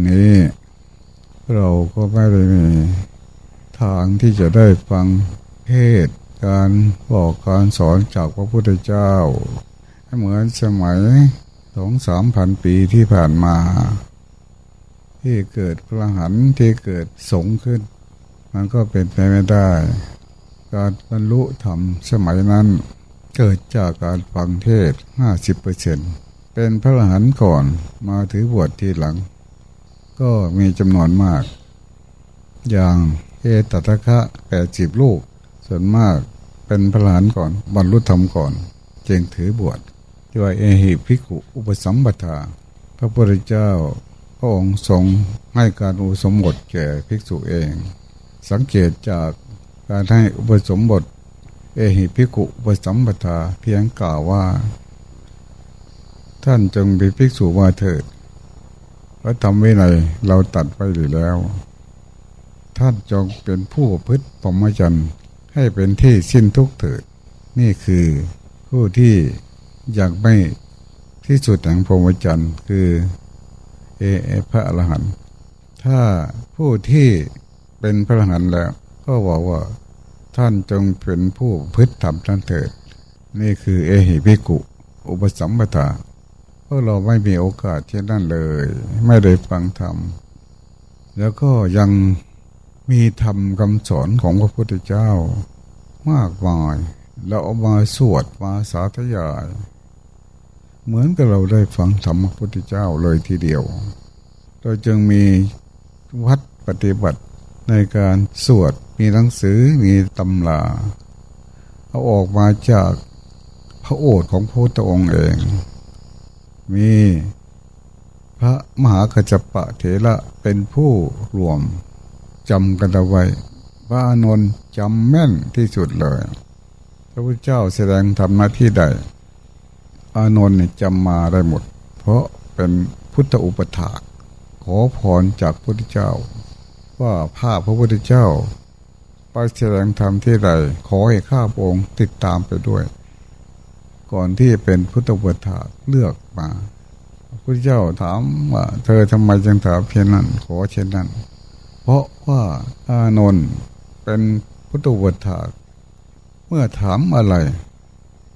นนี้ เราก็ไม่ได้มีทางที่จะได้ฟังเทศการบอกการสอนจากพระพุทธเจ้า เหมือนสมัยสองสามพันปีที่ผ่านมา ที่เกิดพระหันที่เกิดสงขึ้น มันก็เป็นไปไม่ได้ การบรรลุธรรมสมัยนั้นเกิดจากการฟังเทศห้าสิบเปอร์เซ็นเป็นพระหันก่อนมาถือบวชทีหลัง ก็มีจำนวนมาก อย่างเอตตะคะแปดสิบลูก ส่วนมากเป็นพระหันก่อนบรรลุธรรมก่อน จึงถือบวชด้วยเอหิภิกขุอุปสัมปทา พระพุทธเจ้าพระองค์ทรงให้การอุปสมบทแก่ภิกษุเอง สังเกตจากการให้อุปสมบท เอหิภิกขุอุปสัมปทาเพียงกล่าวว่า ท่านจงเป็นภิกษุมาเถิด พระธรรมวินัยเราตัดไปหรือแล้ว ท่านจงเป็นผู้พึ่งพรหมจรรย์ให้เป็นที่สิ้นทุกข์เถิด นี่คือผู้ที่อยากไม่ที่สุดแห่งพรหมจรรย์คือเอพระอรหันต์ถ้าผู้ที่เป็นพระอรหันต์แล้ว ก็บอกว่าท่านจงเป็นผู้พึ่งธรรมท่านเถิด นี่คือเอหิภิกุ อุปสัมปทา พราะเราไม่มีโอกาสเช่นนั้นเลย ไม่ได้ฟังธรรม แล้วก็ยังมีธรรมคำสอนของพระพุทธเจ้ามากมายเราเอามาสวดมาสาธยาย เหมือนกับเราได้ฟังธรรมพระพุทธเจ้าเลยทีเดียว เราจึงมีวัดปฏิบัติในการสวดมีหนังสือมีตำราเอาออกมาจากพระโอษฐ์ของพระพุทธองค์เอง มีพระมหาขจปะเถระเป็นผู้รวมจำกันเอาไว้พระอานนท์จำแม่นที่สุดเลย พระพุทธเจ้าแสดงทำหน้าที่ใด อานนท์จำมาได้หมด เพราะเป็นพุทธอุปถาขอพรจากพระพุทธเจ้า ว่าภาพพระพุทธเจ้า ไปแสดงธรรมที่ใด ขอให้ข้าพระองค์ติดตามไปด้วย ก่อนที่เป็นพุทธอุปถาเลือกมาพระพุทธเจ้าถามว่า เธอทำไมจึงถามเพียงนั้น ขอเช่นนั้น เพราะว่าอานนท์เป็นพุทธวทาเมื่อถามอะไร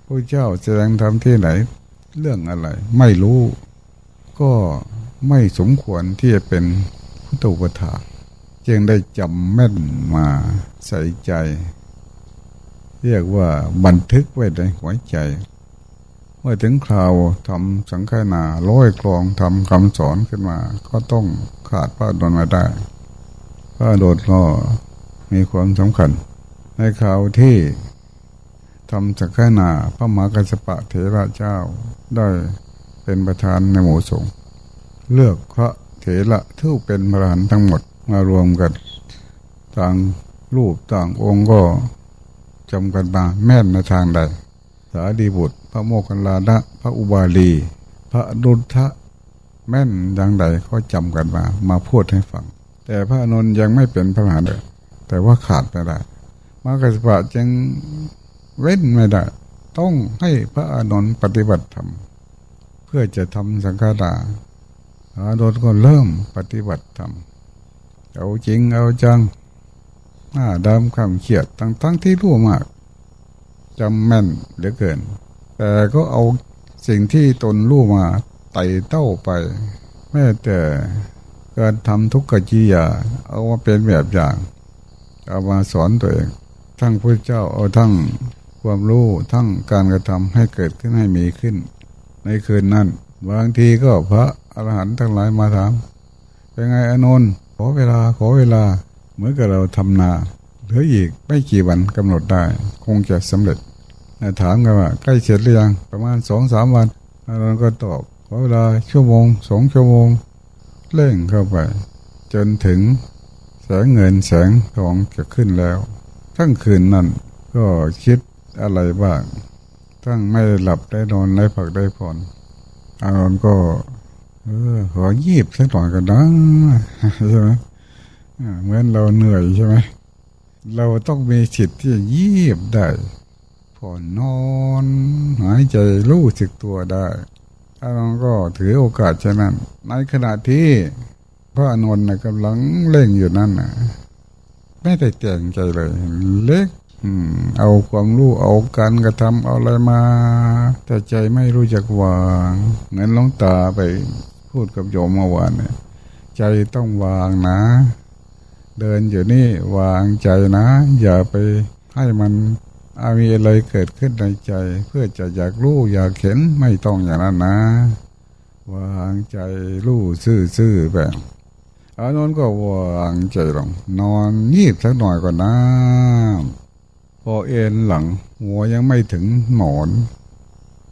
พระเจ้าแสดงธรรมที่ไหน เรื่องอะไร ไม่รู้ ก็ไม่สมควรที่จะเป็นพุทธวทาจึงได้จำแม่นมาใส่ใจ เรียกว่าบันทึกไว้ในหัวใจ เมื่อถึงคราวทำสังฆนาร้อยกรองทำคำสอนขึ้นมา ก็ต้องขาดพระดนมาได้พระโดดก็มีความสำคัญ ในข่าวที่ทำสักนาพระมหากัสปะเถระเจ้าได้เป็นประธานในหมู่สงฆ์เลือกพระเถระที่เป็นพระหันทั้งหมดมารวมกันต่างรูปต่างองค์ก็จำกันมาแม่นในทางใด สาดีบุตร ระโมคคัลลานะ พระอุบาลี พระดุลทะแม่นอย่างใดก็จำกันมา มาพูดให้ฟัง แต่พระนนยังไม่เป็นพระมหาเลยแต่ว่าขาดไม่ได้มากสปะจึงเว้นไม่ได้ ต้องให้พระอานนท์ปฏิบัติธรรมเพื่อจะทำสังฆาราอานนท์ก็เริ่มปฏิบัติธรรมเอาจริงเอาจังหน้าดำคำเขียดตั้งทั้งที่รู้มากจำแม่นเหลือเกิน แต่ก็เอาสิ่งที่ตนรู้มาไต่เต้าไป แม้แต่การทำทุกขจิยาเอามาเป็นแบบอย่าง เอามาสอนตัวเอง ทั้งพระเจ้าเอาทั้งความรู้ทั้งการกระทำให้เกิดขึ้นให้มีขึ้น ในคืนนั้นบางทีก็พระอรหันต์ทั้งหลายมาถามเป็นไงอนนท์ขอเวลาขอเวลาเหมือนกับเราทำนาเหลืออีกไม่กี่วันกำหนดได้ คงจะสำเร็จ ถามกันว่าใกล้เสร็จหรือยังประมาณสองสามวันอาก็ตอบขอเวลาชั่วโมงสองชั่วโมงเร่งเข้าไป จนถึงแสงเงินแสงทองจะขึ้นแล้ว ทั้งคืนนั้นก็คิดอะไรบ้าง ทั้งไม่หลับได้นอนได้ผักได้ผ่อนอารมณ์ก็ เออขอยีบสักหน่อยกันนะใช่ไหมเหมือนเราเหนื่อยใช่ไหมเราต้องมีสิทธิ์ที่ยีบได้ ผ่อนนอนหายใจรู้สึกตัวได้อานนท์ก็ถือโอกาสเช่นนั้น ในขณะที่พระอนนท์กำลังเล่งอยู่นั่นนะไม่ได้แต่งใจเลย เล็กเอาความรู้เอาการกระทำเอาอะไรมาแต่ใจไม่รู้จักวางเงินลองตาไปพูดกับโยมเมื่อวานเนี่ยใจต้องวางนะ เดินอยู่นี่วางใจนะ อย่าไปให้มัน มีอะไรเกิดขึ้นในใจ เพื่อจะอยากรู้อยากเห็นไม่ต้องอย่างนั้นนะ วางใจรู้ซื่อๆแบบอานนก็วางใจลงนอนงีบสักหน่อยก่อนนะพอเอ็นหลัง หัวยังไม่ถึงหมอน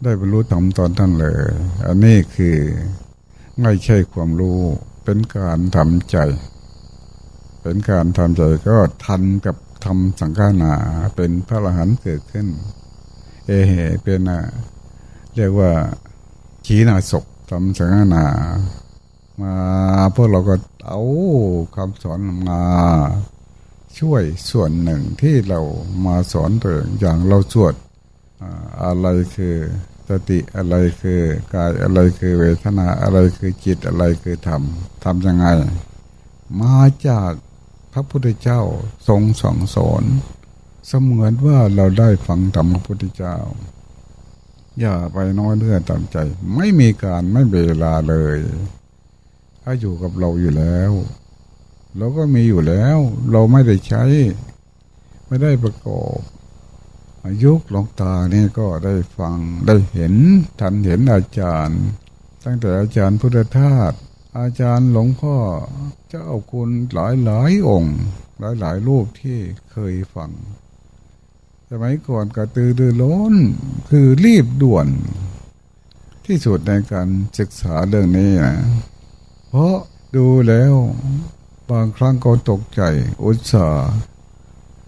ได้บรรลุธรรมตอนท่านเลย อันนี้คือไม่ใช่ความรู้เป็นการทำใจ เป็นการทำใจก็ทันกับ ทำสังฆานาเป็นพระอรหันต์เกิดขึ้น เอเหเป็นเรียกว่าขีนาศกทำสังฆานามาพวกเราก็เอาคำสอนมาช่วยส่วนหนึ่งที่เรามาสอนตัวอย่างเราสวดอะไรคือสติอะไรคือกายอะไรคือเวทนาอะไรคือจิตอะไรคือธรรมทำยังไง มาจาก พระพุทธเจ้าทรงสองสอนเสมือนว่าเราได้ฟังธรรมพระพุทธเจ้า อย่าไปน้อยเนื้อตามใจ ไม่มีการไม่เวลาเลย ถ้าอยู่กับเราอยู่แล้ว เราก็มีอยู่แล้ว เราไม่ได้ใช้ ไม่ได้ประกอบอายุหลงตานี่ก็ได้ฟังได้เห็นทันเห็นอาจารย์ ตั้งแต่อาจารย์พุทธทาส อาจารย์หลวงพ่อเจ้าคุณหลายหลายองค์ หลายหลายรูปที่เคยฟังสมัยก่อนกระตือรือร้นคือรีบด่วน ที่สุดในการศึกษาเรื่องนี้นะเพราะดูแล้วบางครั้งก็ตกใจ อุตส่าห์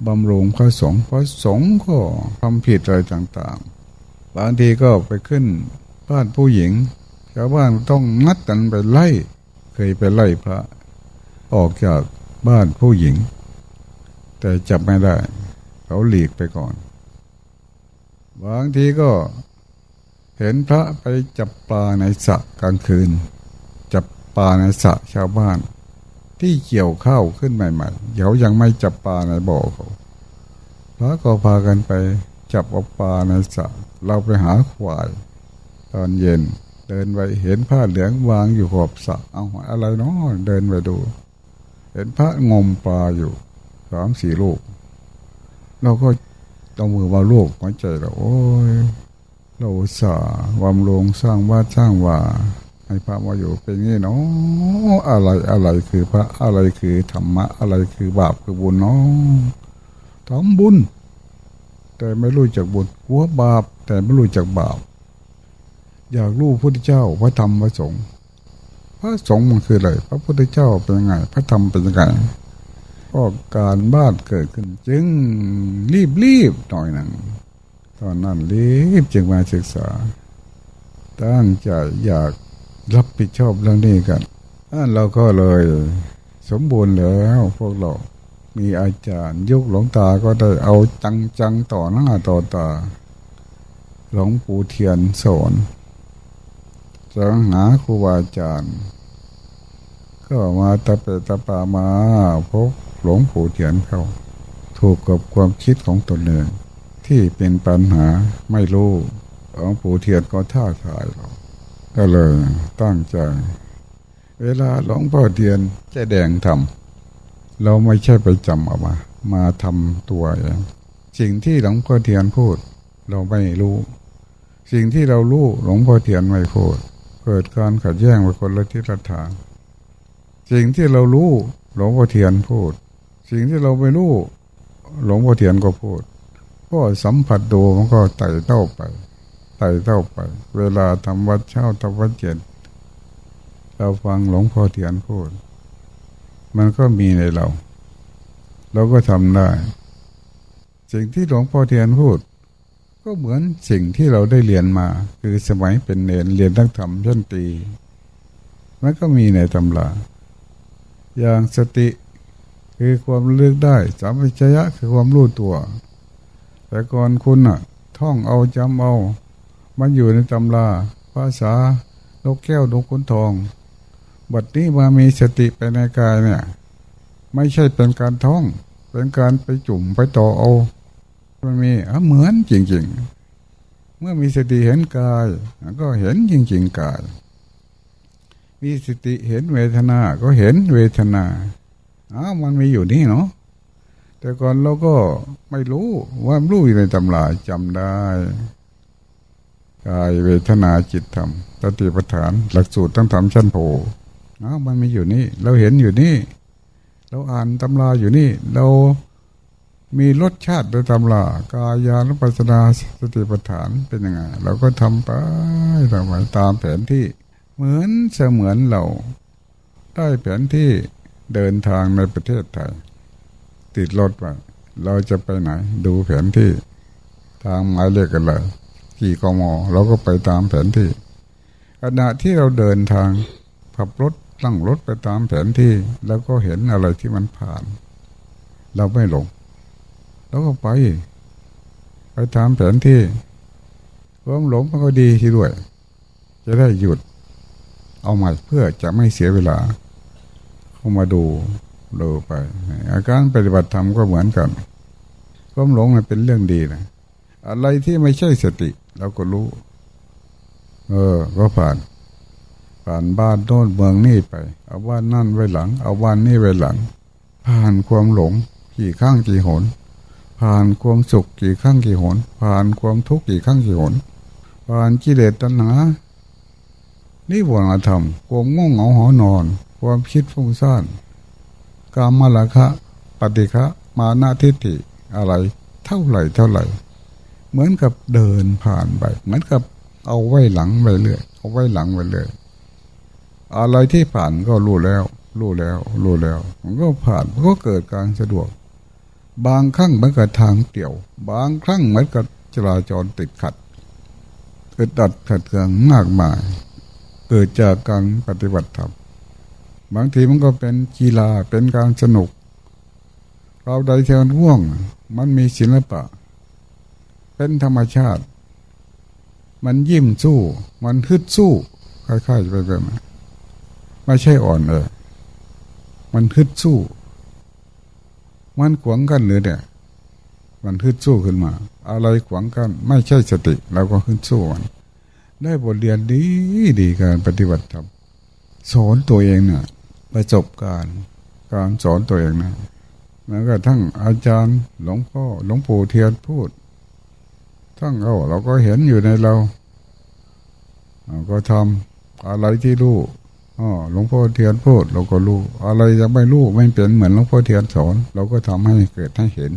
บำรุงพระสงฆ์พระสงฆ์ก็ทำผิดอะไรต่างๆ บางทีก็ไปขึ้นบ้านผู้หญิงชาวบ้านต้องนัดกันไปไล่ เคยไปไล่พระ ออกจากบ้านผู้หญิง แต่จับไม่ได้ เขาหลีกไปก่อน บางทีก็เห็นพระไปจับปลาในสระกลางคืน จับปลาในสระชาวบ้าน ที่เกี่ยวข้าวขึ้นใหม่ๆเดี๋ยวยังไม่จับปลาในบ่อเขาพระก็พากันไปจับปลาในสระเราไปหาควาย ตอนเย็น เดินไปเห็นผ้าเหลืองวางอยู่ขอบสระเอาอะไรเนาะเดินไปดู เห็นพระงมปลาอยู่สามสี่ลูก เราก็เอามือมาลูกหัวใจเราโอ้ยเราสาวำลงสร้างว่าสร้างว่าให้พระมาอยู่เป็นงี้เนาะอะไรอะไรคือพระอะไรคือธรรมะ อะไรคือบาปคือบุญเนาะทำบุญ แต่ไม่รู้จักบุญกลัวบาป แต่ไม่รู้จักบาป อยากรู้พระพุทธเจ้าพระธรรมพระสงฆ์พระสงฆ์มันคืออะไรพระพุทธเจ้าเป็นยังไง พระธรรมเป็นยังไงก็การบ้านเกิดขึ้น จึงรีบรีบหน่อยหนึ่งตอนนั้นรีบจึงมาศึกษา ตั้งใจอยากรับผิดชอบเรื่องนี้กันเราก็เลย สมบูรณ์แล้วพวกเรา มีอาจารย์ยุคหลวงตาก็ได้เอาจังจังต่อหน้าต่อตาหลวงปู่เทียนสอน จะหาครูบาอาจารย์ ก็มาตะเปตะปามาพบหลวงปู่เทียนเขาถูกกับความคิดของตนเองที่เป็นปัญหาไม่รู้หลวงปู่เทียนก็ท้าทายเราก็เลยตั้งใจ เวลาหลวงพ่อเทียนแดงทำเราไม่ใช่ไปจำเอามา มาทำตัวเองสิ่งที่หลวงพ่อเทียนพูด เราไม่รู้ สิ่งที่เรารู้หลวงพ่อเทียนไม่พูด เกิดการขัดแย้งไปคนละทิศละทางสิ่งที่เรารู้หลวงพ่อเทียนพูด สิ่งที่เราไม่รู้หลวงพ่อเทียนก็พูดก็สัมผัสดูมันก็ไต่เต้าไปไต่เท่าไป เวลาทำวัดเช้าทำวัดเจ็ดเราฟังหลวงพ่อเทียนพูด มันก็มีในเรา เราก็ทำได้ สิ่งที่หลวงพ่อเทียนพูด ก็เหมือนสิ่งที่เราได้เรียนมา คือสมัยเป็นเนรเรียนทั้งธรรมชั้นตีมันก็มีในตำราอย่างสติคือความเลือกได้สามัญชยะคือความรู้ตัว แต่ก่อนคุณอะท่องเอาจำเอา มันอยู่ในตำราภาษานกแก้วนกขุนทองบัดนี้มามีสติไปในกายเนี่ย ไม่ใช่เป็นการท่อง เป็นการไปจุ่มไปต่อเอา มันมีเหมือนจริง ๆ เมื่อมีสติเห็นกาย ก็เห็นจริง ๆ กาย มีสติเห็นเวทนา ก็เห็นเวทนาอ้ามันมีอยู่นี่เนาะแต่ก่อนเราก็ไม่รู้ว่ารู้อยู่ในตำราจำได้กายเวทนาจิตธรรมตติปฐาน หลักสูตรต้องทำชั้นโพอ้ามันมีอยู่นี่ เราเห็นอยู่นี่ เราอ่านตำราอยู่นี่ เรา มีรสชาติโดยตำรากายานุปัสนาสติปัฏฐานเป็นยังไงเราก็ทำไปทำไปตามแผนที่เหมือนเสมือนเรา ได้แผนที่เดินทางในประเทศไทย ติดรถไปเราจะไปไหน ดูแผนที่ ทางหมายเลขกันเลยกี่กมเราก็ไปตามแผนที่ขณะที่เราเดินทางขับรถตั้งรถไปตามแผนที่ แล้วก็เห็นอะไรที่มันผ่าน เราไม่หลง แล้วก็ไป ไปตามแผนที่ความหลงมันก็ดีที่ด้วย จะได้หยุด เอาใหม่เพื่อจะไม่เสียเวลา เข้ามาดูดูไป อาการปฏิบัติธรรมก็เหมือนกันความหลงมันเป็นเรื่องดีนะอะไรที่ไม่ใช่สติเราก็รู้ เออ ก็ผ่าน ผ่านบ้านโน้นเมืองนี่ไป เอาบ้านนั่นไว้หลัง เอาบ้านนี่ไว้หลัง ผ่านความหลงกี่ข้างกี่หน ผ่านความสุขกี่ครั้งกี่หน ผ่านความทุกข์กี่ครั้งกี่หน ผ่านกิเลสตัณหานี่วรธรรมความง่วงเหงาหอนอน ความคิดฟุ้งซ่านกามมาลคะ ปฏิฆะมานาทิฏฐิอะไร เท่าไหร่เท่าไหร่ เหมือนกับเดินผ่านไปเหมือนกับเอาไว้หลังไปเรื่อยเอาไว้หลังไปเรื่อยอะไรที่ผ่านก็รู้แล้ว รู้แล้ว รู้แล้ว มันก็ผ่านมันก็เกิดการสะดวก บางครั้งเหมือนกับทางเตี่ยว บางครั้งเหมือนกับจราจรติดขัดเกิดดัดขัดเคืองมากมาย เกิดจากการปฏิบัติธรรมบางทีมันก็เป็นกีฬาเป็นการสนุก เราใดเชิญว่วง มันมีศิลปะ เป็นธรรมชาติ มันยิ้มสู้ มันฮึดสู้คล้ายๆไปแบบนั้นไม่ใช่อ่อนเลยมันฮึดสู้ มันขวางกันหรือเนี่ย มันขึ้นสู้ขึ้นมา อะไรขวางกัน ไม่ใช่สติเราก็ขึ้นสู้มันได้บทเรียนดีดีการปฏิบัติธรรมสอนตัวเองเนี่ยประสบการณ์การสอนตัวเองนะแล้วก็ทั้งอาจารย์หลวงพ่อหลวงปู่เทียนพูด ทั้งเราเราก็เห็นอยู่ในเราเราก็ทำอะไรที่รู้ อ๋อหลวงพ่อเทียนพูดเราก็รู้ อะไรจะไม่รู้ไม่เป็นเหมือนหลวงพ่อเทียนสอน เราก็ทำให้เกิดให้เห็น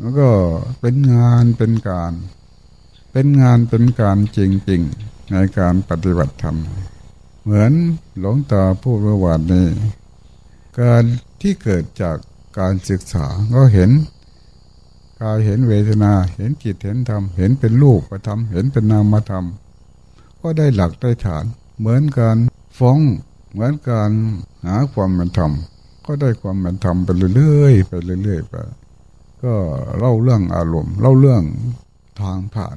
แล้วก็เป็นงานเป็นการ เป็นงานเป็นการจริงๆในการปฏิบัติธรรม เหมือนหลวงตาพูดเมื่อวานนี้ การที่เกิดจากการศึกษาก็เห็นกายเห็นเวทนาเห็นจิตเห็นธรรมเห็นเป็นรูปธรรมเห็นเป็นนามธรรมก็ได้หลักได้ฐาน เหมือนกัน ฟ้องเหมือนการหาความเป็นธรรม ก็ได้ความเป็นธรรมไปเรื่อยๆไปเรื่อยๆไป ก็เล่าเรื่องอารมณ์เล่าเรื่องทางผ่าน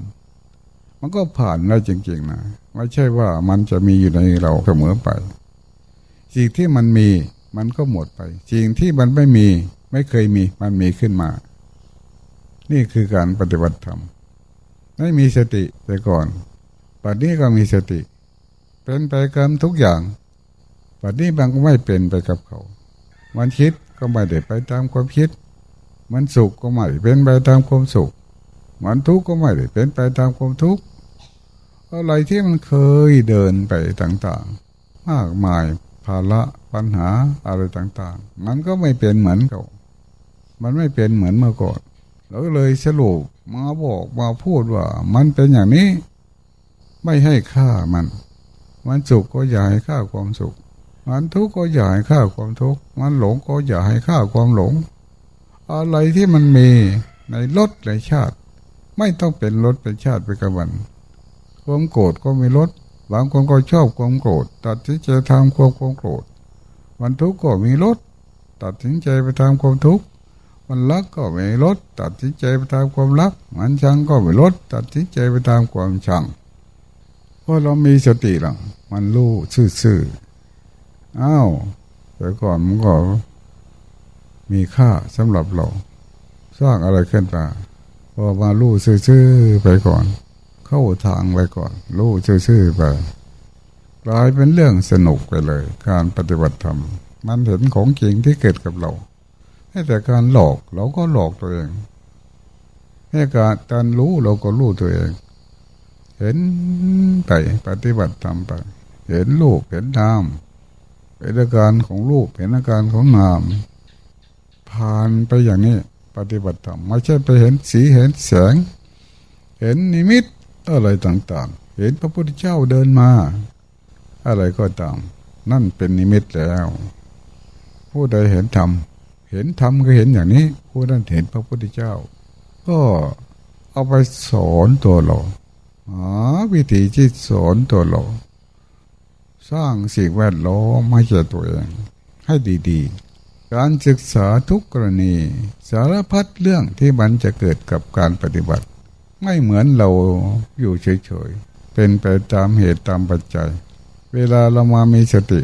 มันก็ผ่านได้จริงๆนะไม่ใช่ว่ามันจะมีอยู่ในเราเสมอไป สิ่งที่มันมีมันก็หมดไป สิ่งที่มันไม่มีไม่เคยมีมันมีขึ้นมา นี่คือการปฏิบัติธรรม ไม่มีสติแต่ก่อนปัจจุบันก็มีสติ เป็นไปกับทุกอย่างปัจนี้บางก็ไม่เป็นไปกับเขา มันคิดก็ไม่ได้ไปตามความคิด มันสุขก็ไม่เป็นไปตามความสุข มันทุกข์ก็ไม่ได้เป็นไปตามความทุกข์ อะไรที่มันเคยเดินไปต่างๆ มากมายภาระปัญหาอะไรต่างๆ มันก็ไม่เป็นเหมือนเก่า มันไม่เป็นเหมือนเมื่อก่อนเราก็เลยสรุปมาบอกมาพูดว่า มันเป็นอย่างนี้ ไม่ให้ค่ามัน มันสุขก็อย่าให้ฆ่าความสุข มันทุกข์ก็อย่าให้ฆ่าความทุกข์ มันหลงก็อย่าให้ฆ่าความหลง อะไรที่มันมีในรถในชาติ ไม่ต้องเป็นรถเป็นชาติไปกับมันความโกรธก็มีรถบางคนก็ชอบความโกรธตัดสินใจทำความความโกรธมันทุกข์ก็มีรถตัดสินใจไปทำความทุกข์มันรักก็มีรถตัดสินใจไปตามความรัก มันชังก็มีรถตัดสินใจไปตามความชัง พอเรามีสติหลังมันรู้ซื่อๆอ้าวแต่ก่อนมันก็มีค่าสำหรับเรา สร้างอะไรขึ้นมาพอมาลู่ซื่อๆไปก่อน เข้าทางไปก่อนลู่ซื่อๆไปกลายเป็นเรื่องสนุกไปเลย การปฏิบัติธรรม มันเห็นของจริงที่เกิดกับเราให้แต่การหลอกเราก็หลอกตัวเองให้การการรู้เราก็รู้ตัวเอง เห็นไปปฏิบัติธรรมไป เห็นรูปเห็นนามเห็นอาการของรูปเห็นอาการของนามผ่านไปอย่างนี้ ปฏิบัติธรรมไม่ใช่ไปเห็นสีเห็นแสง เห็นนิมิตอะไรต่างๆ เห็นพระพุทธเจ้าเดินมา อะไรก็ตาม นั่นเป็นนิมิตแล้ว ผู้ใดเห็นธรรมเห็นธรรมก็เห็นอย่างนี้ ผู้นั้นเห็นพระพุทธเจ้า ก็เอาไปสอนตัวเรา หาวิธีที่สอนตัวเรา สร้างสิ่งแวดล้อมให้แก่ตัวเองให้ดีๆ การศึกษาทุกกรณีสารพัดเรื่องที่มันจะเกิดกับการปฏิบัติ ไม่เหมือนเราอยู่เฉยๆ เป็นไปตามเหตุตามปัจจัย เวลาเรามามีสติ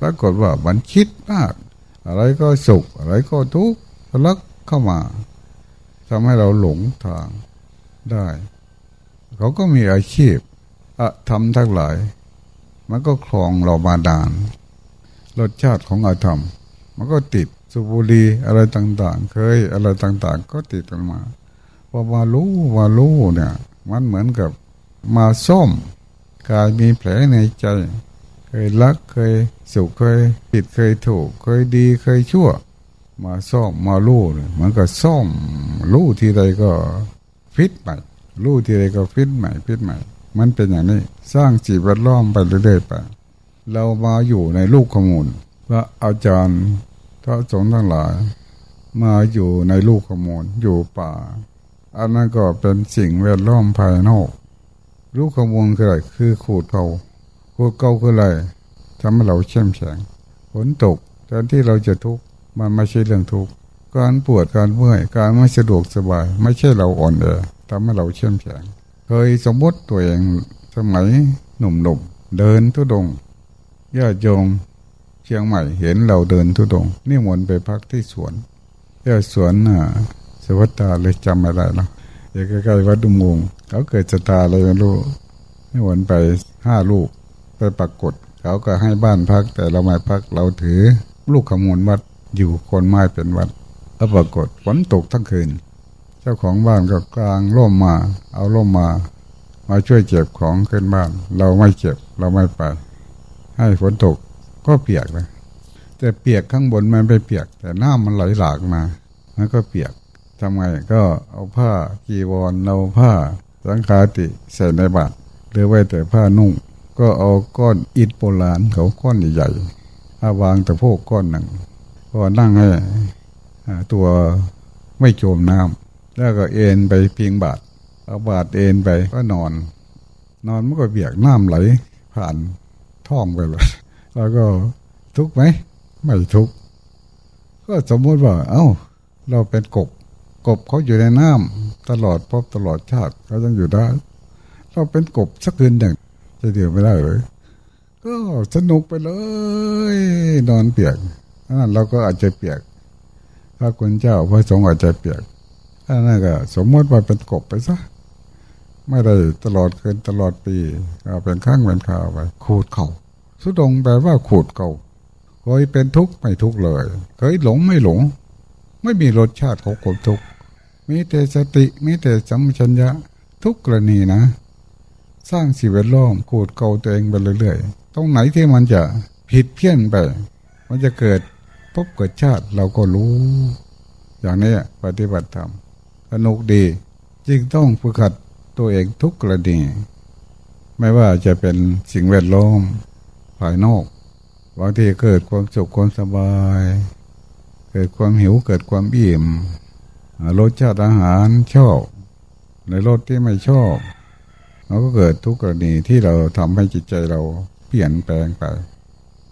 ปรากฏว่ามันคิดมาก อะไรก็สุข อะไรก็ทุกข์ทะลักเข้ามาทำให้เราหลงทางได้ เขาก็มีอาชีพอะทำทั้งหลาย มันก็คลองเรามาดานรสชาติของอาธรรม มันก็ติดสุบุรีอะไรต่าง ๆ เคยอะไรต่าง ๆ ก็ติดกันมาพอมารู้มารู้เนี่ย มันเหมือนกับมาซ่อมกายมีแผลในใจ เคยรักเคยสุขเคยผิดเคยถูก เคยดีเคยชั่ว มาซ่อมมาลู่เนี่ยมันก็ซ่อมลู่ทีใดก็ฟิตให ม่ลู่ทีใดก็ฟิตใหม่ฟิตใหม่ มันเป็นอย่างนี้ สร้างจีบแวดล้อมไปเรื่อยๆไปเรามาอยู่ในลูกขมูลพระอาจารย์พระสงฆ์ทั้งหลาย มาอยู่ในลูกขมูลอยู่ป่า อันนั้นก็เป็นสิ่งแวดล้อมภายนอก ลูกขมูลคืออะไรคือขูดเกาขูดเกาคืออะไรทำให้เราเข้มแข็งฝนตกแทนที่เราจะทุกข์มันไม่ใช่เรื่องทุกข์การปวดการเมื่อยการไม่สะดวกสบาย ไม่ใช่เราอ่อนแอ ทำให้เราเข้มแข็งเคยสมมติตัวเองสมัยหนุ่มๆเดินทุดงญาติโยมเชียงใหม่เห็นเราเดินทุดงนี่มนไปพักที่สวนญาติสวนน่ะสวัสดาเลยจำไม่ได้แล้วอยู่ใกล้ๆวัดดุมงเขาเกิดจะตาอะไรไม่รู้นี่มนไปห้าลูกไปปรากฏ เขาก็ให้บ้านพัก แต่เราไม่พักเราถือ ลูกขมูลวัดอยู่คนไม้เป็นวัดแล้วปรากฏฝนตกทั้งคืน เจ้าของบ้านก็กลางร่มมา เอาร่มมา มาช่วยเจ็บของขึ้นบ้าน เราไม่เจ็บเราไม่ไป ให้ฝนตกก็เปียกนะแต่เปียกข้างบนมันไม่เปียก แต่น้ามันไหลหลากมามันก็เปียกทำไงก็เอาผ้ากีวรเอาผ้าสังคาติใส่ในบาตรหรือไว้แต่ผ้านุ่ง ก็เอาก้อนอิฐโบราณเขาก้อนใหญ่ๆเอาวางแตะโพกก้อนหนึ่งก็นั่งให้ตัวไม่โจมน้ำ แล้วก็เอ็นไปพิงบาดเอาบาดเอ็นไปก็นอน นอนมันก็เบียกน้ำไหล ผ่านท้องไปเลยแล้วก็ทุกไหมไม่ทุกก็สมมติว่า เอา้า เราเป็นกบ กบเขาอยู่ในน้ำตลอดพบตลอดชาติเขายังอยู่ได้ เราเป็นกบสักคืนหนึ่งจะเดียวไม่ได้เลยก็สนุกไปเลย นอนเปียกเราก็อาจจะเปียกพระคุณเจ้าพระสงฆ์อาจจะเปียก อันนั้นก็ สมมติว่าเป็นกบไปซะไม่ได้ตลอดคืนตลอดปีก็เป็นข้างเป็นข่าวไปขูดเขา่าสุดงแปลว่าขูดเก่าเคยเป็นทุกข์ไม่ทุกข์เลย เคยหลงไม่หลง ไม่มีรสชาติของความทุกข์มีแต่สติมีแต่สัมชัญญะทุกกรณีนะ สร้างสิ่งแวดล้อมขูดเก่าตัวเองไปเรื่อยๆตรงไหนที่มันจะผิดเพี้ยนไป มันจะเกิดพบเกิดชาติเราก็รู้ อย่างนี้ปฏิบัติธรรม สนุกดี จึงต้องฝึกหัดตัวเองทุกกรณีไม่ว่าจะเป็นสิ่งแวดล้อมภายนอกบางทีเกิดความสุขความสบาย เกิดความหิวเกิดความอิ่มรสชาติอาหารชอบในรสที่ไม่ชอบเราก็เกิดทุกกรณีที่เราทำให้จิตใจเราเปลี่ยนแปลงไป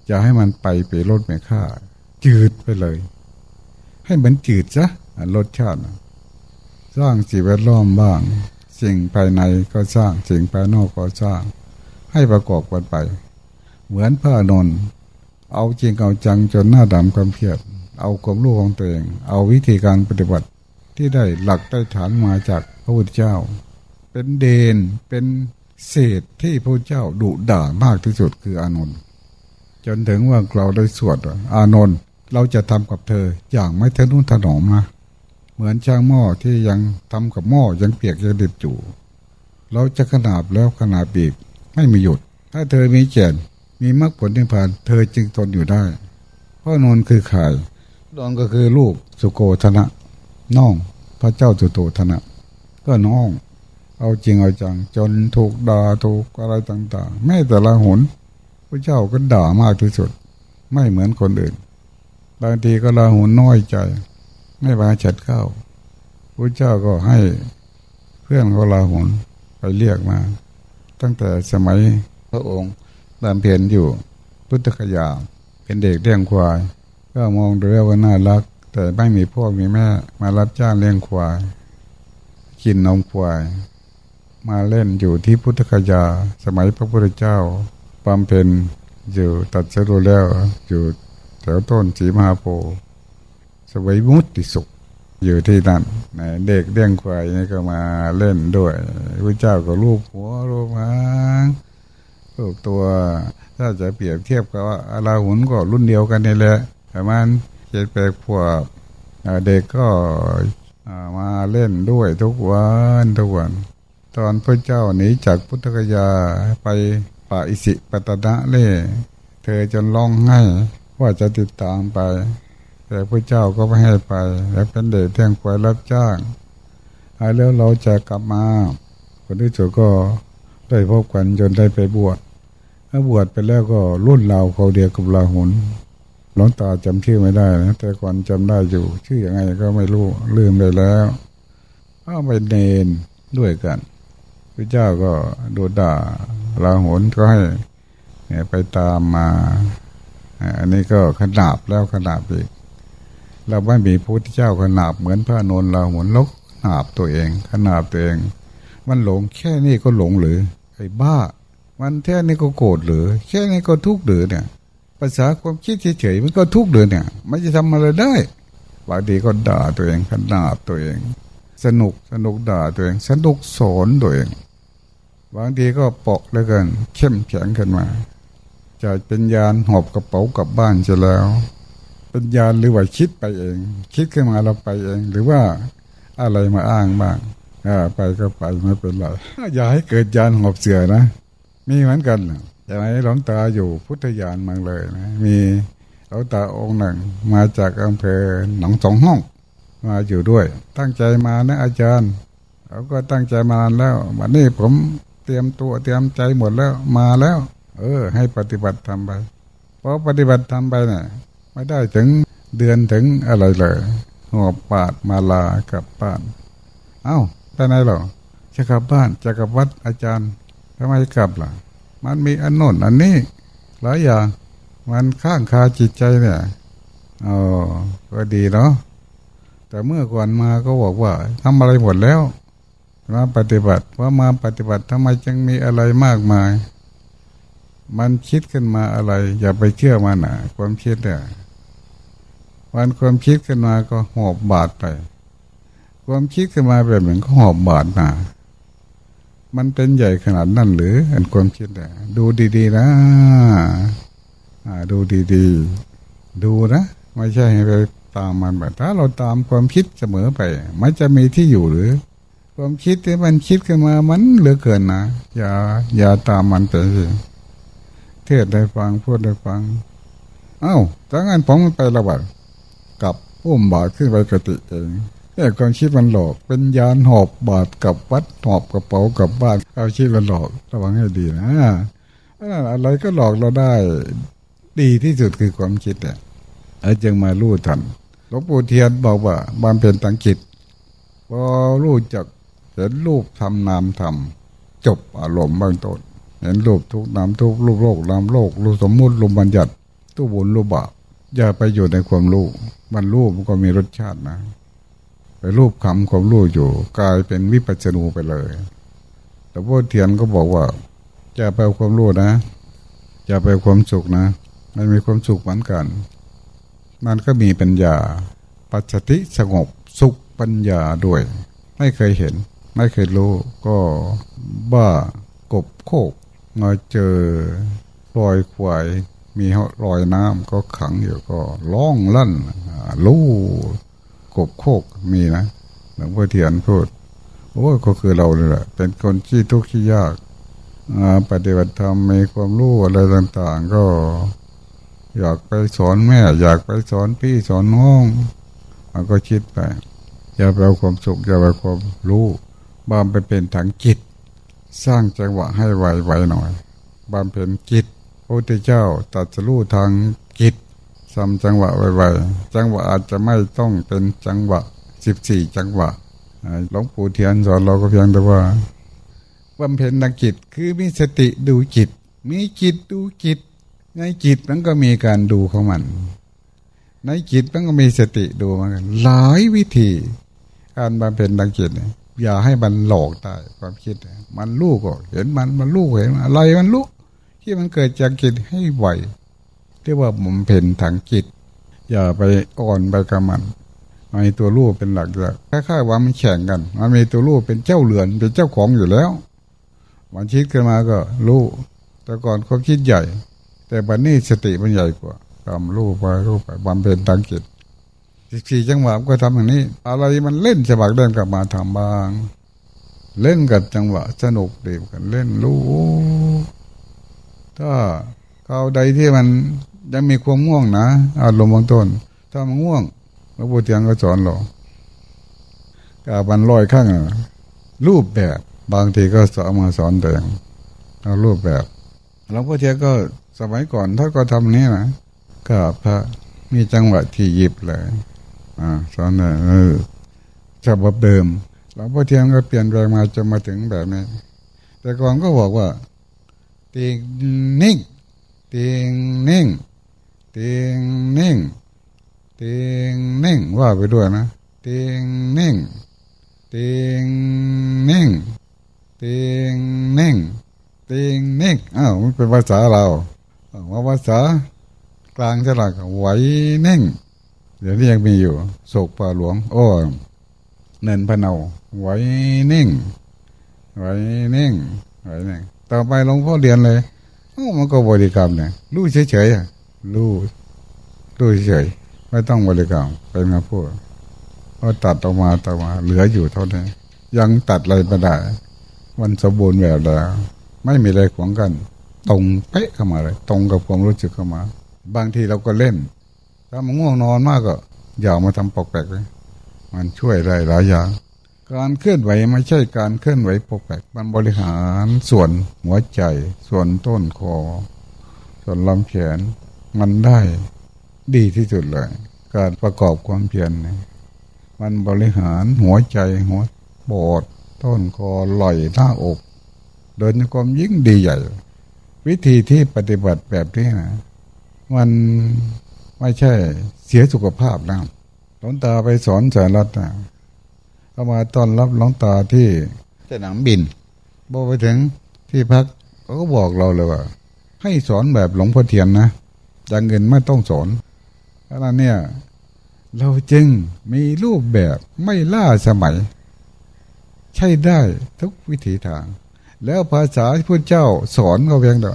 จะให้มันไปไปรสไม่ค่า จืดไปเลย ให้มันจืดซะรสชาติ สร้างสิ่งแวดล้อมบ้าง สิ่งภายในก็สร้างสิ่งภายนอกก็สร้าง ให้ประกอบกันไป เหมือนพระนนท์เอาจริงเอาจังจนหน้าดำความเพียรเอาความรู้ของตัวเอง เอาวิธีการปฏิบัติที่ได้หลักได้ฐานมาจากพระพุทธเจ้า เป็นเดนเป็นเศษที่พระเจ้าดุด่ามากที่สุดคืออานนท์จนถึงว่าเราได้สวดอานนท์เราจะทำกับเธออย่างไม่ทะนุถนอมนะ เหมือนช่างหม้อที่ยังทำกับหม้อยังเปียกยังดิบอยู่เราจะขนาบแล้วขนาบอีกไม่มีหยุด ถ้าเธอมีเจนมีมรรคผลนิพพาน เธอจึงทนอยู่ได้พราะนนคือข่ดองก็คือลูกสุโกธนะน้องพระเจ้าสุโตธนะ ก็น้อง เอาจริงเอาจัง จนถูกด่าถูกอะไรต่าง ๆ แม่แต่ละหนพระเจ้าก็ด่ามากที่สุด ไม่เหมือนคนอื่นบางทีก็ลาหุนน้อยใจ ไม่มาจัดเข้าพระเจ้าก็ให้เพื่อนเขาลาหุนไปเรียกมา ตั้งแต่สมัยพระองค์บำเพ็ญอยู่พุทธคยาเป็นเด็กเลี้ยงควาย ก็มองดูว่าน่ารัก แต่ไม่มีพ่อมีแม่ มารับจ้างเลี้ยงควาย กินนมควาย มาเล่นอยู่ที่พุทธคยา สมัยพระพุทธเจ้าบำเพ็ญอยู่ตัดสรุแล้วอยู่แถวต้นสีมหาโพธิ์ สวยมุติสุข อยู่ที่นั่นเด็กเลี้ยงควายนี่ก็มาเล่นด้วยพระเจ้าก็รูปหัวรูปหางลูกตัว ถ้าจะเปรียบเทียบกับว่าอาลาหุนก็รุ่นเดียวกันนี่แหละประมาณเจ็ดแปดขวบเด็กก็มาเล่นด้วยทุกวันทุกวัน ตอนพระเจ้าหนีจากพุทธกยาไปป่าอิสิปตนะเล่ เธอจนร้องไห้ว่าจะติดตามไป แต่พระเจ้าก็ไม่ให้ไป แล้วเป็นเด็กเที่ยงควายรับจ้างแล้วเราจะกลับมาคนที่สุดก็ได้พบกันจนได้ไปบวชถ้าบวชไปแล้วก็รุ่นเราเขาเดียวกับลาหุนหลวงตาจำชื่อไม่ได้นะแต่ก่อนจำได้อยู่ ชื่ออยังไงก็ไม่รู้ลืมไปแล้วก็ไปเนนด้วยกันพระเจ้าก็ดูด่าลาหุนก็ให้ไปตามมา อันนี้ก็ขนาบแล้วขนาบอีก เราไม่มีพระพุทธเจ้าขนาบเหมือนพระนนท์เราเหุนลกขนาบตัวเองขนาบตัวเอง มันหลงแค่นี้ก็หลงหรือไอ้บ้า มันแค่นี้ก็โกรธหรือแค่นี้ก็ทุกข์หรือเนี่ย ภาษาความคิดเฉยๆมันก็ทุกข์หรือเนี่ยไม่จะทำอะไรได้บางทีก็ด่าตัวเองขนาบตัวเอง สนุกสนุกด่าตัวเองสนุกสอนตัวเองบางทีก็เปาะแล้วกันเข้มแข็งขึ้นมาจะเป็นยานหอบกระเป๋ากลับบ้านจะแล้ว เป็นยานหรือว่าคิดไปเอง คิดขึ้นมาเราไปเอง หรือว่าอะไรมาอ้างบ้างอ่าไปก็ไปไม่เป็นไรอย่าให้เกิดยานหอบเสือนะ มีเหมือนกันอย่างไรหลวงตาอยู่พุทธยานมังเลยนะมีหลวงตาองค์หนึ่งมาจากอำเภอหนองสองห้อง มาอยู่ด้วย ตั้งใจมานะอาจารย์เขาก็ตั้งใจมานานแล้ววันนี้ผมเตรียมตัวเตรียมใจหมดแล้วมาแล้ว เออ ให้ปฏิบัติทำไปเพราะปฏิบัติทำไปเนี่ย ไม่ได้ถึงเดือนถึงอะไรเลยหอบปาดมาลากลับบ้าน เอา้าไปไหนหรอจะกลับบ้านจะกลับวัดอาจารย์ทำไมกลับล่ะ มันมีอันโน้นอันนี้ หลายอย่าง มันข้างคาจิตใจเนี่ยอ๋อก็ดีเนาะแต่เมื่อก่อนมาก็บอกว่าทำอะไรหมดแล้วมาปฏิบัติว่ามาปฏิบัติทำไมจึงมีอะไรมากมาย มันคิดขึ้นมาอะไร อย่าไปเชื่อมันนะความคิดเนี่ยวันความคิดขึ้นมาก็หอบบาดไป ความคิดขึ้นมาแบบหนึ่งก็หอบบาดมามันเป็นใหญ่ขนาดนั้นหรืออันความคิดอะดูดีๆนะดูดีๆ ดูนะ ไม่ใช่ให้ไปตามมันแบบถ้าเราตามความคิดเสมอไป มันจะมีที่อยู่หรือ ความคิดที่มันคิดขึ้นมามันเหลือเกินนะอย่าอย่าตามมันไปสิ เทศได้ฟังพูดได้ฟัง เอา้าถ้างั้นผมไประบาดกับอุ้มบาดขึ้นไปกติเองแต่ความคิดมันหลอก เป็นยานหอบบาดกับวัดหอบกระเป๋ากับบ้านเอาคิดมันหลอกระวังให้ดีนะอะไรก็หลอกเราได้ ดีที่สุดคือความคิดเนี่ยไอ้จึงมาลู่ทันหลวงปู่เทียนบอกว่าบำเพ็ญตังจิตพอรู้จักเห็นรูปทำนามทำจบอารมณ์บางต้น เห็นรูปทุกนามทุกรูปโลกนามโลกรูปสมมุติรูปบัญญัติตู้บุญรูปบาปอย่าไปอยู่ในความรู้มันรู้มันก็มีรสชาตินะ ไปรูปคำความรู้อยู่กลายเป็นวิปัจจนูไปเลยแต่พ่อเทียนก็บอกว่าจจะไปความรู้นะจะไปความสุขนะมันมีความสุขเหมือนกัน มันก็มีปัญญา ปัจจิสงบสุขปัญญาด้วย ไม่เคยเห็น ไม่เคยรู้ ก็บ้ากบโคก มาเจอรอยควายมีรอยน้ำก็ขังอยู่ก็ร้องลั่นลู่กบโคกมีนะหลวงพ่อเทียนพูดโอ้ก็คือเราเลยแหละเป็นคนที่ทุกข์ที่ยากปฏิบัติธรรมมีความรู้อะไรต่าง ๆ ก็ อยากไปสอนแม่ อยากไปสอนพี่สอนน้องมันก็คิดไป อย่าไปเอาความสุขอย่าไปความรู้บ้ามไปเป็นทางจิต สร้างจังหวะให้ไวๆหน่อยบามเป็นจิตพระพุทธเจ้าตัดสู้ทางจิตซ้ำจังหวะไวๆจังหวะอาจจะไม่ต้องเป็นจังหวะสิบสี่จังหวะหลวงปู่เทียนสอนเราก็เพียงแต่ว่าบำเพ็ญทางจิตคือมีสติดูจิต มีจิตดูจิต ในจิตมันก็มีการดูของมัน ในจิตมันก็มีสติดูมันหลายวิธี การบำเพ็ญทางจิต อย่าให้มันหลอกได้ความคิด มันลูกก็เห็นมันมันลูกเห็นอะไรมันลูกที่มันเกิดจากจิตให้ไหวเรียกว่าบำเพ็ญทางจิต อย่าไปอ่อนไปกับมันมีตัวลูกเป็นหลักเลยคล้ายๆว่ามันแข่งกันมันมีตัวลูกเป็นเจ้าเรือนเป็นเจ้าของอยู่แล้วมันคิดขึ้นมาก็รู้แต่ก่อนความคิดใหญ่ แต่บัดนนี้สติมันใหญ่กว่าทำรู้ไปรู้ไปบำเพ็ญทางจิต สิบสี่จังหวะก็ทำอย่างนี้ อะไรมันเล่นสบักเล่นกลับมาทำบาง เล่นกับจังหวะสนุกเดีกันเล่นรู้ถ้าเขาใดที่มันยังมีความง่วงนะอารมณ์บางต้น ถ้ามันง่วงพระพุทธเจ้าก็สอนเรากาบันลอยข้างรูปแบบ บางทีก็สอนมาสอนแต่งเอารูปแบบหลวงพ่อเทียก็สมัยก่อนท่านก็ทำนี้นะก็พระมีจังหวะที่หยิบเลย อ่าสอนเลยเออฉบับเดิมหลวงพ่อเทียนก็เปลี่ยนแปลงมาจนมาถึงแบบนี้ แต่ก่อนก็บอกว่าเตียงนิ่งเตียงนิ่งเตียงนิ่งเตียงนิ่งว่าไปด้วยนะเตียงนิ่งเตียงนิ่งเตียงเน่งเตียงเน่งอ้าวมันเป็นภาษาเราว่าภาษากลางจะหลักไหวเน่ง เดี๋ยวนี้ยังมีอยู่โศกป่าหลวง โอ้เนินพะเนาไหวเน่งไหวเน่งไหวเน่งต่อไปหลวงพ่อเรียนเลยโอ้มันก็บริกรรมเนี่ยรู้เฉยๆรู้รู้เฉยไม่ต้องบริกรรมเป็นมาพูดก็ตัดออกมาต่อมา เหลืออยู่เท่านี้ยังตัดอะไรไม่ได้มันสมบูรณ์แบบแล้วไม่มีอะไรขวางกัน ตรงเป๊ะเข้ามาเลย ตรงกับความรู้สึกเข้ามา บางทีเราก็เล่น ถ้ามันง่วงนอนมากก็ อย่ามาทำปกแปกเลยมันช่วยได้หลายอย่าง การเคลื่อนไหวไม่ใช่การเคลื่อนไหวปกแปกมันบริหารส่วนหัวใจ ส่วนต้นคอ ส่วนลำแขน มันได้ดีที่สุดเลย การประกอบความเพียรมันบริหารหัวใจหัวปอดต้นคอไหล่หน้าอกเดินความยิ่งดีใหญ่ วิธีที่ปฏิบัติแบบนี้นะมัน ไม่ใช่เสียสุขภาพนะหลวงตาไปสอนสายรัดนะเข้ามาตอนรับหลวงตาที่สนามบินบอกไปถึงที่พักเขาก็บอกเราเลยว่า ให้สอนแบบหลวงพ่อเทียนนะอย่างเงินไม่ต้องสอนเพราะนั้นเนี่ย เราจึงมีรูปแบบไม่ล่าสมัย ใช่ได้ทุกวิถีทาง แล้วภาษาที่พระเจ้าสอนก็เพียงแต่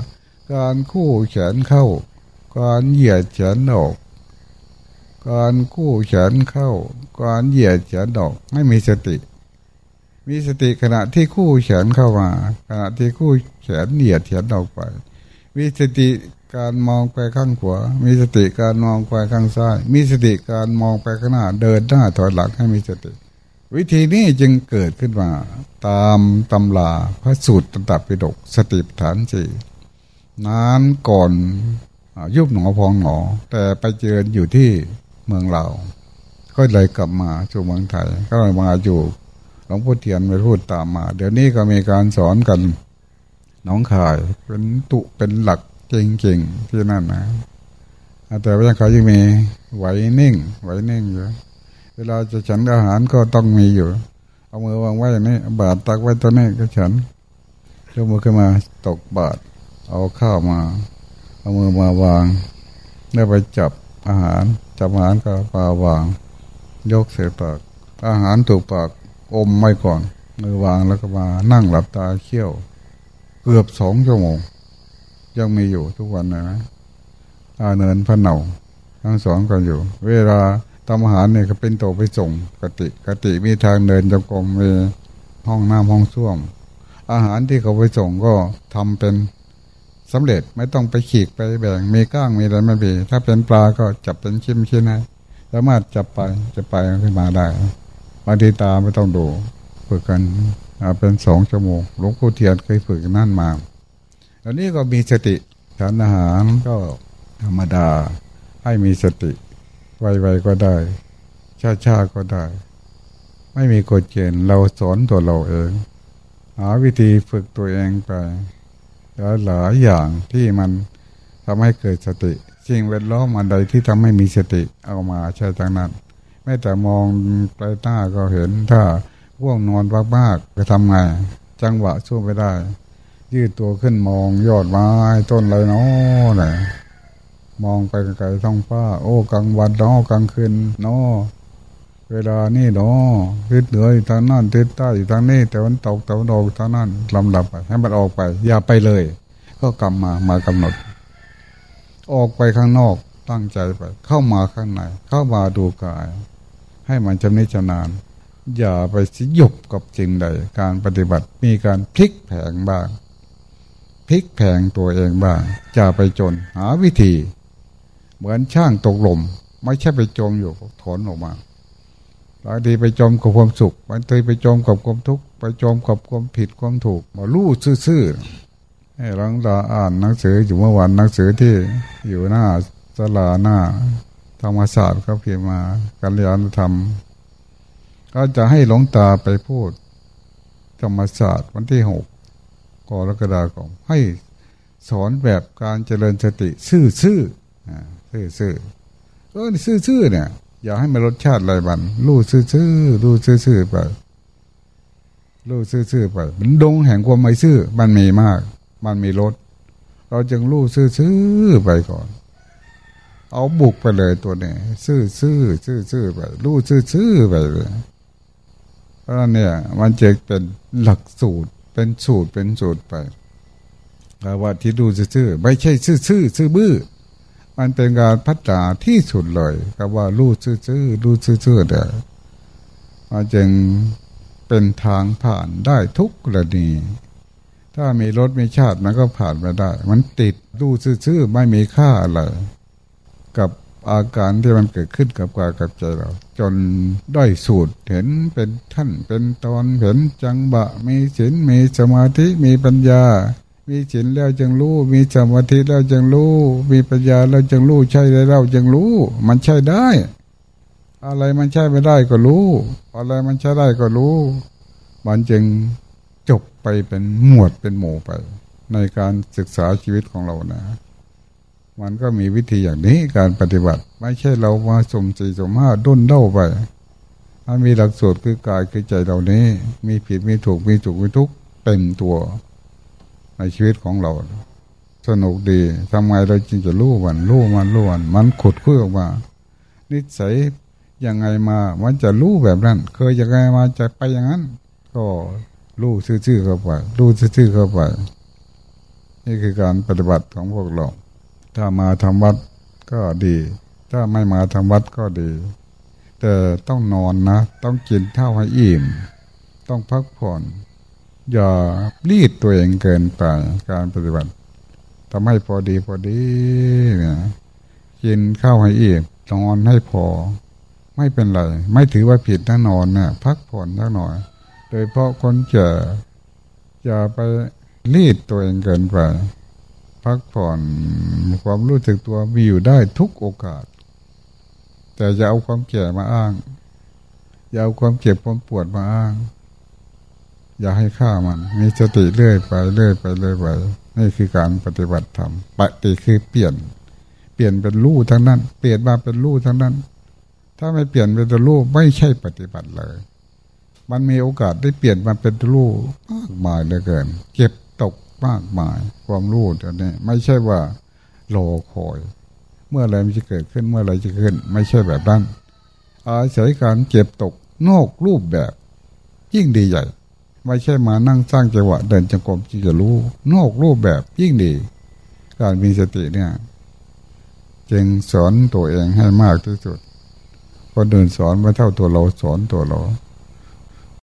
การคู่แขนเข้า การเหยียดแขนออก การคู่แขนเข้า การเหยียดแขนออกไม่มีสติ มีสติขณะที่คู่แขนเข้ามา ขณะที่คู่แขนเหยียดแขนออกไป มีสติการมองไปข้างขวา มีสติการมองไปข้างซ้าย มีสติการมองไปข้างหน้า เดินหน้าถอยหลังให้มีสติ วิธีนี้จึงเกิดขึ้นมา ตามตำลาพระสูตรตับปิดกสติปัฏฐานสี่นานก่อน ยุบหนอพองหนอ แต่ไปเจออยู่ที่เมืองเรา ก็เลยกลับมาสู่เมืองไทย ก็เลยมาอยู่หลวงพ่อเทียนไปพูดตามมา เดี๋ยวนี้ก็มีการสอนกันน้องขายเป็นตุเป็นหลักจริงๆที่นั่นนะแต่ว่าเขายังมีไหวนิ่ง ไหวนิ่งอยู่เวลาจะฉันอาหารก็ต้องมีอยู่ เอามือวางไว้นี้บาดตักไว้ตัวนี้ก็ฉันยกมือขึ้นมาตกบาตรเอาข้าวมา เอามือมาวาง แล้วไปจับอาหาร จับอาหารก็ปาวาง ยกเสปาก อาหารถูกปากอมไม่ก่อน มือวางแล้วก็มานั่งหลับตาเคี่ยว เกือบสองชั่วโมง ยังมีอยู่ทุกวันนะอาเนินพระเนาทั้งสองกันอยู่ เวลาทำอาหารเนี่ยก็เป็นโตไปส่งกติกติมีทางเดินจงกรมมีห้องน้ำห้องส้วม อาหารที่เขาไปส่งก็ทำเป็น สำเร็จไม่ต้องไปขีกไปแบ่งมีก้างมีอะไรไม่มีถ้าเป็นปลาก็จับเป็นชิ้นชิ้นนะสามารถจับไปจะไปขึ้นมาได้บางทีตาไม่ต้องดูฝึกกันเป็นสองชั่วโมงหลวงปู่เทียนเคยฝึกนั่นมาอันนี้ก็มีสติทานอาหารก็ธรรมดาให้มีสติ ไวๆก็ได้ช้าๆก็ได้ ไม่มีกฎเกณฑ์เราสอนตัวเราเอง หาวิธีฝึกตัวเองไป หลายอย่างที่มันทำให้เกิดสติสิ่งแวดล้อมอันใดที่ทำให้มีสติเอามาใช้จังนั้นแม้แต่มองไปหน้าก็เห็นถ้าว่วงนอนมากๆจะทำไงจังหวะช่วยไม่ได้ ยืดตัวขึ้นมองยอดไม้ต้นอะไรเนาะนมองไปไกลท้องฟ้า โอ้กลางวันเนาะกลางคืนเนาะ เวลานี่เนาะทิศเหนืออยู่ทางนั้นทิศใต้อยู่ทางนี้ แต่วันตกแต่วันออกทางนั้นลำดับไป ให้มันออกไป อย่าไปเลย ก็กลับมามากำหนด ออกไปข้างนอกตั้งใจไป เข้ามาข้างใน เข้ามาดูกาย ให้มันจำนิจนาน อย่าไปสยบกับจริงใด การปฏิบัติมีการพลิกแผงบ้างพลิกแผงตัวเองบ้างจะไปจนหาวิธี เหมือนช่างตกหลมไม่ใช่ไปจมอยู่ถอนออกมา บางทีไปจมกับความสุขบางทีไปจมกับความทุกข์ไปจมกับความผิดความถูกมาลู่ซื่อๆให้หลังตาอ่านหนังสืออยู่เมื่อวันหนังสือที่อยู่หน้าสลาหน้าธรรมศาสตร์ก็เพียมากัลยาณธรรม ก็จะให้หลงตาไปพูด ธรรมศาสตร์วันที่หกกรกฎาคมให้สอนแบบการเจริญสติซื่อซื่อซื่อซื่อเออซื่อซื่อเนี่ย อย่าให้มันรสชาติอะไรบันรู้ซื่อซื่อรู้ซื่อซื่อไปรู้ซื่อซื่อไปมันดงแห่งความไม่ซื่อ มันมีมาก มันมีรสเราจึงรู้ซื่อซื่อไปก่อน เอาบุกไปเลยตัวนี้ซื่อซื่อซื่อซื่อไปรู้ซื่อซื่อไปเลยเพราะเนี่ย มันจะเป็นหลักสูตร เป็นสูตรเป็นสูตรไปแต่ว่าที่ดูซื่อไม่ใช่ซื่อซื่อซื่อบื้อ มันเป็นการพัฒนาที่สุดเลยกับว่ารู้ซื่อๆรู้ซื่อๆเด้อมันจึงเป็นทางผ่านได้ทุกกรณีถ้ามีรถมีชาติมันก็ผ่านไปได้ มันติดรู้ซื่อๆไม่มีค่าอะไรกับอาการที่มันเกิดขึ้นกับกายกับใจเรา จนได้สูตรเห็นเป็นท่านเป็นตอนเห็นจังบะ มีศีลมีสมาธิมีปัญญา มีศีลแล้วจึงรู้ มีสมาธิแล้วจึงรู้ มีปัญญาแล้วจึงรู้ ใช่แล้วจึงรู้ มันใช่ได้ อะไรมันใช่ไม่ได้ก็รู้ อะไรมันใช่ได้ก็รู้ มันจึงจบไปเป็นหมวดเป็นหมู่ไป ในการศึกษาชีวิตของเรานะ มันก็มีวิธีอย่างนี้การปฏิบัติ ไม่ใช่เรามาสมสี่สมห้าด้นเล่าไปมันมีหลักสูตรคือกายคือใจเรานี้ มีผิดมีถูกมีถูกมีทุกเต็มตัว ในชีวิตของเรา สนุกดีทำไงเราจึงจะรู้มันรู้มันรู้มันมันขุดคุ้ยออกมานิสัยยังไงมา มันจะรู้แบบนั้น เคยยังไงมาจะไปอย่างนั้น ก็รู้ซื่อๆเข้าไปรู้ซื่อๆเข้าไป นี่คือการปฏิบัติของพวกเรา ถ้ามาทำวัดก็ดี ถ้าไม่มาทำวัดก็ดี แต่ต้องนอนนะ ต้องกินเท่าให้อิ่ม ต้องพักผ่อน อย่ารีดตัวเองเกินไปการปฏิบัติทำให้พอดีพอดีเนี่ยกินข้าวให้อิ่มนอนให้พอ ไม่เป็นไร ไม่ถือว่าผิดนะนอนเนี่ยพักผ่อนสักหน่อย โดยเพราะคนเจออย่าไปรีดตัวเองเกินไปพักผ่อนความรู้สึกตัวมีอยู่ได้ทุกโอกาส แต่อย่าเอาความแก่มาอ้าง อย่าเอาความเจ็บความปวดมาอ้าง อย่าให้ค่ามัน มีสติเรื่อยไปเรื่อยไปเรื่อยไปนี่คือการปฏิบัติธรรมปฏิคือเปลี่ยน เปลี่ยนเป็นรูทั้งนั้น เปลี่ยนมาเป็นรูทั้งนั้น ถ้าไม่เปลี่ยนเป็นรูไม่ใช่ปฏิบัติเลย มันมีโอกาสได้เปลี่ยนมาเป็นรูมากมายเหลือเกิน เก็บตกมากมาย ความรู้ตัวนี้ ไม่ใช่ว่ารอคอย เมื่อไรมันจะเกิดขึ้นเมื่อไรจะขึ้น ไม่ใช่แบบนั้นอาศัยการเจ็บตกนอกรูปแบบ ยิ่งดีใหญ่ ไม่ใช่มานั่งสร้างจังหวะเดินจงกรมที่จะรู้นอกรูปแบบยิ่งดี การมีสติเนี่ยจึงสอนตัวเองให้มากที่สุดคนอื่นสอนไม่เท่าตัวเราสอนตัวเรา